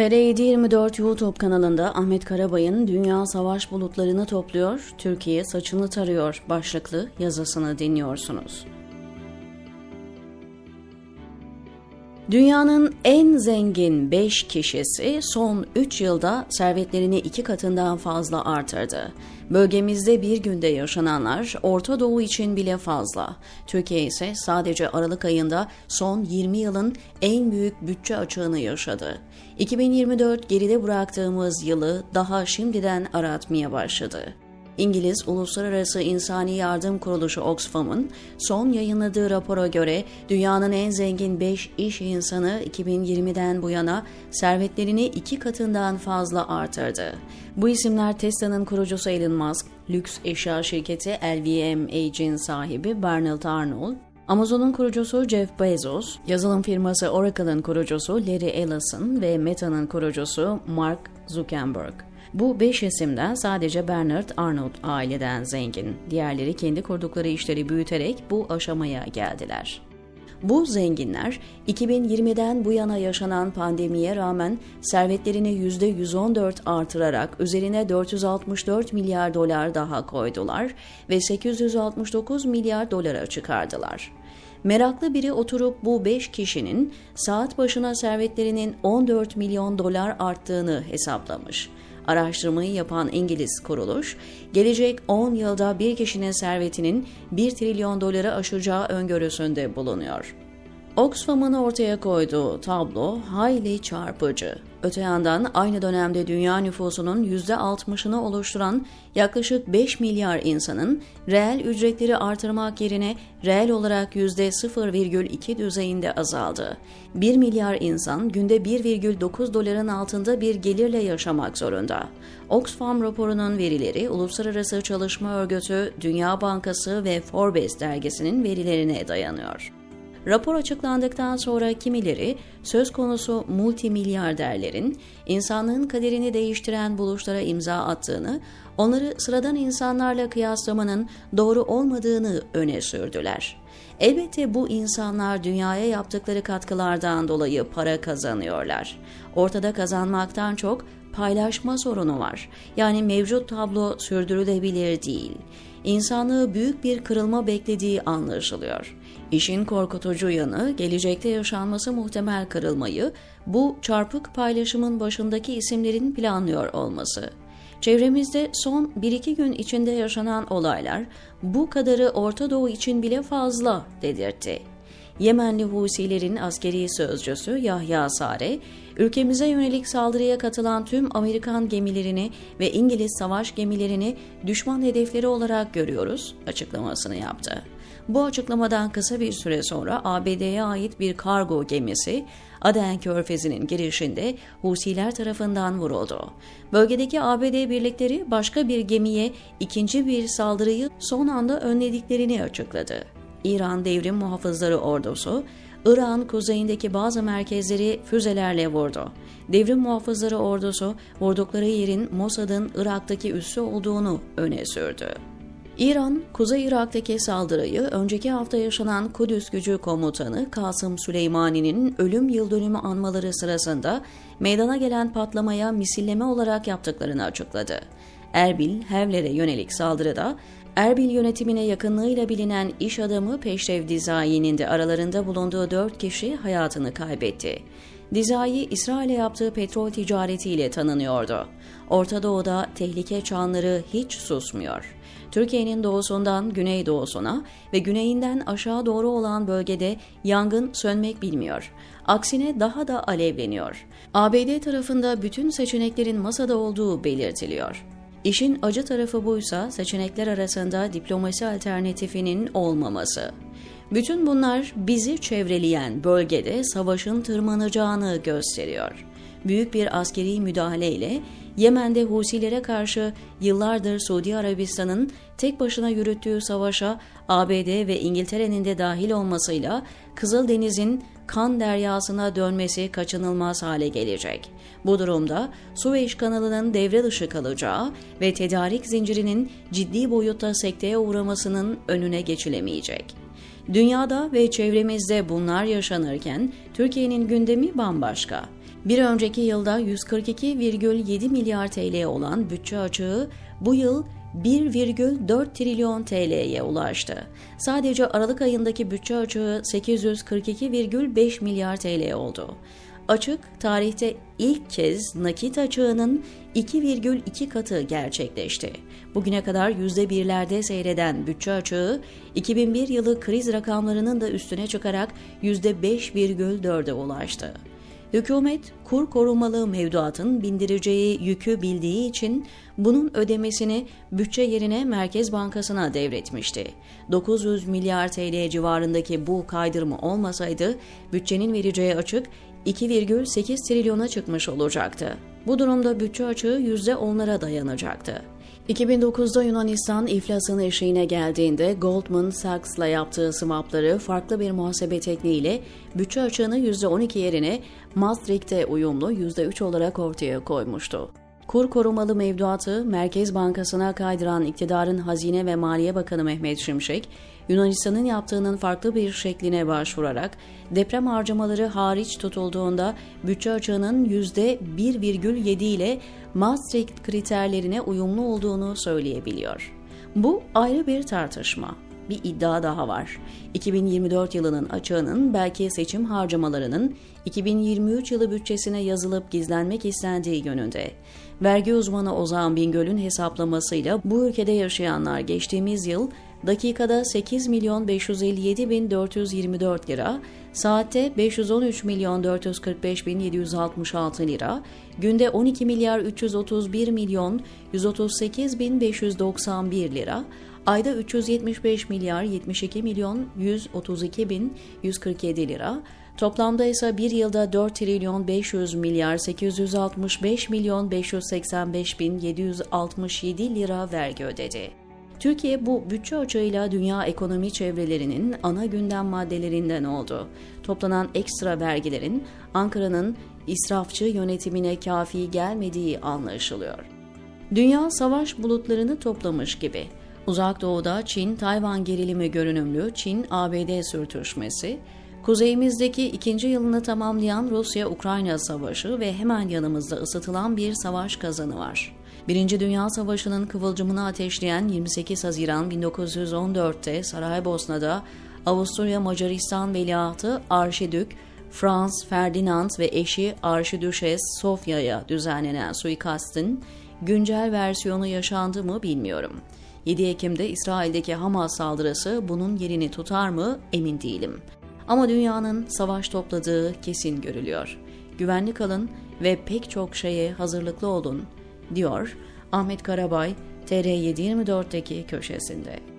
TR724 YouTube kanalında Ahmet Karabay'ın Dünya Savaş Bulutlarını Topluyor, Türkiye Saçını Tarıyor başlıklı yazısını dinliyorsunuz. Dünyanın en zengin 5 kişisi son 3 yılda servetlerini iki katından fazla artırdı. Bölgemizde bir günde yaşananlar Orta Doğu için bile fazla. Türkiye ise sadece Aralık ayında son 20 yılın en büyük bütçe açığını yaşadı. 2024 geride bıraktığımız yılı daha şimdiden aratmaya başladı. İngiliz Uluslararası İnsani Yardım Kuruluşu Oxfam'ın son yayınladığı rapora göre dünyanın en zengin 5 iş insanı 2020'den bu yana servetlerini iki katından fazla artırdı. Bu isimler Tesla'nın kurucusu Elon Musk, lüks eşya şirketi LVMH'in sahibi Bernard Arnold, Amazon'un kurucusu Jeff Bezos, yazılım firması Oracle'ın kurucusu Larry Ellison ve Meta'nın kurucusu Mark Zuckerberg. Bu beş isimden sadece Bernard Arnold aileden zengin. Diğerleri kendi kurdukları işleri büyüterek bu aşamaya geldiler. Bu zenginler 2020'den bu yana yaşanan pandemiye rağmen servetlerini %114 artırarak üzerine 464 milyar dolar daha koydular ve 869 milyar dolara çıkardılar. Meraklı biri oturup bu 5 kişinin saat başına servetlerinin 14 milyon dolar arttığını hesaplamış. Araştırmayı yapan İngiliz kuruluş, gelecek 10 yılda bir kişinin servetinin 1 trilyon doları aşacağı öngörüsünde bulunuyor. Oxfam'ın ortaya koyduğu tablo hayli çarpıcı. Öte yandan aynı dönemde dünya nüfusunun %60'ını oluşturan yaklaşık 5 milyar insanın reel ücretleri artırmak yerine reel olarak %0,2 düzeyinde azaldı. 1 milyar insan günde 1,9 doların altında bir gelirle yaşamak zorunda. Oxfam raporunun verileri Uluslararası Çalışma Örgütü, Dünya Bankası ve Forbes dergisinin verilerine dayanıyor. Rapor açıklandıktan sonra kimileri söz konusu multimilyarderlerin insanlığın kaderini değiştiren buluşlara imza attığını, onları sıradan insanlarla kıyaslamanın doğru olmadığını öne sürdüler. Elbette bu insanlar dünyaya yaptıkları katkılardan dolayı para kazanıyorlar. Ortada kazanmaktan çok paylaşma sorunu var. Yani mevcut tablo sürdürülebilir değil. İnsanlığı büyük bir kırılma beklediği anlaşılıyor. İşin korkutucu yanı gelecekte yaşanması muhtemel kırılmayı bu çarpık paylaşımın başındaki isimlerin planlıyor olması. Çevremizde son 1-2 gün içinde yaşanan olaylar bu kadarı Orta Doğu için bile fazla dedirtti. Yemenli Husilerin askeri sözcüsü Yahya Sare, ülkemize yönelik saldırıya katılan tüm Amerikan gemilerini ve İngiliz savaş gemilerini düşman hedefleri olarak görüyoruz açıklamasını yaptı. Bu açıklamadan kısa bir süre sonra ABD'ye ait bir kargo gemisi Aden Körfezi'nin girişinde Husiler tarafından vuruldu. Bölgedeki ABD birlikleri başka bir gemiye ikinci bir saldırıyı son anda önlediklerini açıkladı. İran Devrim Muhafızları Ordusu, İran kuzeyindeki bazı merkezleri füzelerle vurdu. Devrim Muhafızları Ordusu, vurdukları yerin Mossad'ın Irak'taki üssü olduğunu öne sürdü. İran, Kuzey Irak'taki saldırıyı önceki hafta yaşanan Kudüs Gücü Komutanı Kasım Süleymani'nin ölüm yıldönümü anmaları sırasında meydana gelen patlamaya misilleme olarak yaptıklarını açıkladı. Erbil, Hevler'e yönelik saldırıda Erbil yönetimine yakınlığıyla bilinen iş adamı Peşrev Dizai'nin de aralarında bulunduğu dört kişi hayatını kaybetti. Dizai, İsrail'e yaptığı petrol ticaretiyle tanınıyordu. Orta Doğu'da tehlike çanları hiç susmuyor. Türkiye'nin doğusundan güneydoğusuna ve güneyinden aşağı doğru olan bölgede yangın sönmek bilmiyor. Aksine daha da alevleniyor. ABD tarafında bütün seçeneklerin masada olduğu belirtiliyor. İşin acı tarafı buysa seçenekler arasında diplomasi alternatifinin olmaması. Bütün bunlar bizi çevreleyen bölgede savaşın tırmanacağını gösteriyor. Büyük bir askeri müdahaleyle Yemen'de Husilere karşı yıllardır Suudi Arabistan'ın tek başına yürüttüğü savaşa ABD ve İngiltere'nin de dahil olmasıyla Kızıldeniz'in kan deryasına dönmesi kaçınılmaz hale gelecek. Bu durumda Süveyş kanalının devre dışı kalacağı ve tedarik zincirinin ciddi boyutta sekteye uğramasının önüne geçilemeyecek. Dünyada ve çevremizde bunlar yaşanırken Türkiye'nin gündemi bambaşka. Bir önceki yılda 142,7 milyar TL olan bütçe açığı bu yıl 1,4 trilyon TL'ye ulaştı. Sadece Aralık ayındaki bütçe açığı 842,5 milyar TL oldu. Açık tarihte ilk kez nakit açığının 2,2 katı gerçekleşti. Bugüne kadar %1'lerde seyreden bütçe açığı 2001 yılı kriz rakamlarının da üstüne çıkarak %5,4'e ulaştı. Hükümet kur korumalı mevduatın bindireceği yükü bildiği için bunun ödemesini bütçe yerine Merkez Bankası'na devretmişti. 900 milyar TL civarındaki bu kaydırma olmasaydı bütçenin vereceği açık 2,8 trilyona çıkmış olacaktı. Bu durumda bütçe açığı %10'lara dayanacaktı. 2009'da Yunanistan iflasın eşiğine geldiğinde Goldman Sachs'la yaptığı swapları farklı bir muhasebe tekniğiyle bütçe açığını %12 yerine Maastricht'e uyumlu %3 olarak ortaya koymuştu. Kur korumalı mevduatı Merkez Bankası'na kaydıran iktidarın Hazine ve Maliye Bakanı Mehmet Şimşek, Yunanistan'ın yaptığının farklı bir şekline başvurarak deprem harcamaları hariç tutulduğunda bütçe açığının %1,7 ile Maastricht kriterlerine uyumlu olduğunu söyleyebiliyor. Bu ayrı bir tartışma bir iddia daha var. 2024 yılının açığının belki seçim harcamalarının 2023 yılı bütçesine yazılıp gizlenmek istendiği yönünde. Vergi uzmanı Ozan Bingöl'ün hesaplamasıyla bu ülkede yaşayanlar geçtiğimiz yıl dakikada 8 milyon 557 bin 424 lira, saatte 513 milyon 445 bin 766 lira, günde 12 milyar 331 milyon 138 bin 591 lira, ayda 375 milyar 72 milyon 132 bin 147 lira, toplamda ise bir yılda 4 trilyon 500 milyar 865 milyon 585 bin 767 lira vergi ödedi. Türkiye bu bütçe açığıyla dünya ekonomi çevrelerinin ana gündem maddelerinden oldu. Toplanan ekstra vergilerin Ankara'nın israfçı yönetimine kafi gelmediği anlaşılıyor. Dünya savaş bulutlarını toplamış gibi. Uzak Doğu'da Çin-Tayvan gerilimi görünümlü Çin-ABD sürtüşmesi, kuzeyimizdeki ikinci yılını tamamlayan Rusya-Ukrayna savaşı ve hemen yanımızda ısıtılan bir savaş kazanı var. Birinci Dünya Savaşı'nın kıvılcımını ateşleyen 28 Haziran 1914'te Saraybosna'da Avusturya Macaristan Veliahtı Arşidük Franz Ferdinand ve eşi Arşidüşes Sofya'ya düzenlenen suikastin güncel versiyonu yaşandı mı bilmiyorum. 7 Ekim'de İsrail'deki Hamas saldırısı bunun yerini tutar mı emin değilim. Ama dünyanın savaş topladığı kesin görülüyor. Güvenli kalın ve pek çok şeye hazırlıklı olun, diyor Ahmet Karabay TR724'deki köşesinde.